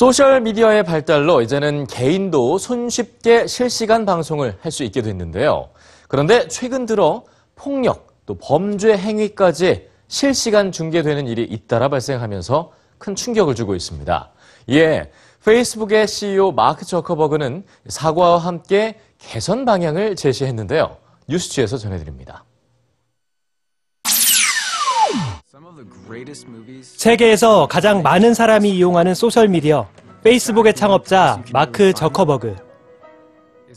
소셜미디어의 발달로 이제는 개인도 손쉽게 실시간 방송을 할 수 있게 됐는데요. 그런데 최근 들어 폭력, 또 범죄 행위까지 실시간 중계되는 일이 잇따라 발생하면서 큰 충격을 주고 있습니다. 이에 페이스북의 CEO 마크 저커버그는 사과와 함께 개선 방향을 제시했는데요. 뉴스취에서 전해드립니다. 세계에서 가장 많은 사람이 이용하는 소셜미디어 페이스북의 창업자 마크 저커버그.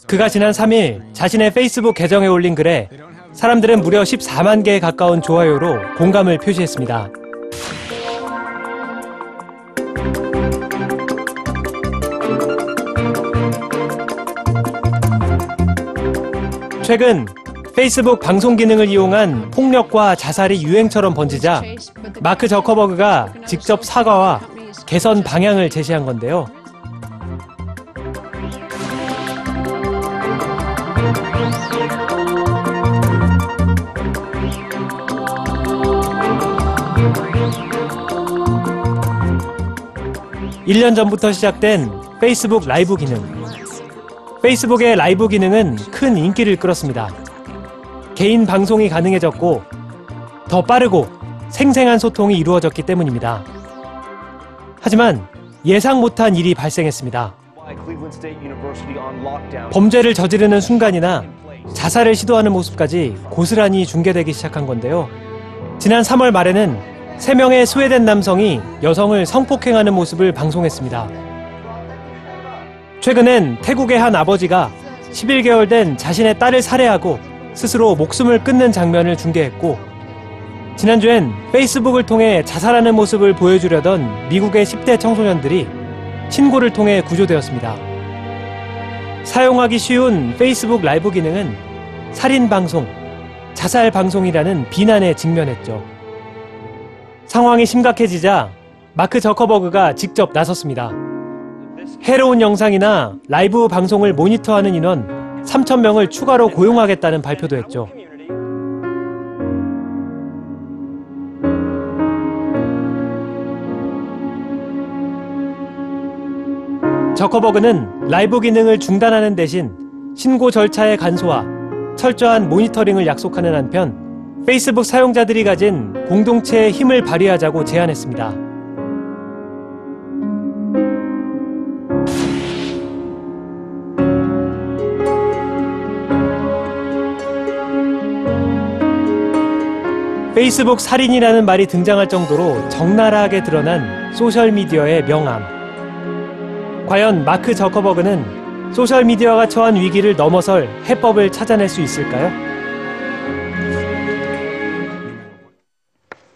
그가 지난 3일 자신의 페이스북 계정에 올린 글에 사람들은 무려 14만 개에 가까운 좋아요로 공감을 표시했습니다. 최근 페이스북 방송 기능을 이용한 폭력과 자살이 유행처럼 번지자 마크 저커버그가 직접 사과와 개선 방향을 제시한 건데요. 일 년 전부터 시작된 페이스북 라이브 기능. 페이스북의 라이브 기능은 큰 인기를 끌었습니다. 개인 방송이 가능해졌고 더 빠르고 생생한 소통이 이루어졌기 때문입니다. 하지만 예상 못한 일이 발생했습니다. 범죄를 저지르는 순간이나 자살을 시도하는 모습까지 고스란히 중계되기 시작한 건데요. 지난 3월 말에는 3명의 스웨덴 남성이 여성을 성폭행하는 모습을 방송했습니다. 최근엔 태국의 한 아버지가 11개월 된 자신의 딸을 살해하고 스스로 목숨을 끊는 장면을 중계했고 지난주엔 페이스북을 통해 자살하는 모습을 보여주려던 미국의 10대 청소년들이 신고를 통해 구조되었습니다. 사용하기 쉬운 페이스북 라이브 기능은 살인 방송, 자살 방송이라는 비난에 직면했죠. 상황이 심각해지자 마크 저커버그가 직접 나섰습니다. 해로운 영상이나 라이브 방송을 모니터하는 인원 3,000명을 추가로 고용하겠다는 발표도 했죠. 저커버그는 라이브 기능을 중단하는 대신 신고 절차의 간소화, 철저한 모니터링을 약속하는 한편 페이스북 사용자들이 가진 공동체의 힘을 발휘하자고 제안했습니다. 페이스북 살인이라는 말이 등장할 정도로 적나라하게 드러난 소셜미디어의 명암. 과연 마크 저커버그는 소셜미디어가 처한 위기를 넘어설 해법을 찾아낼 수 있을까요?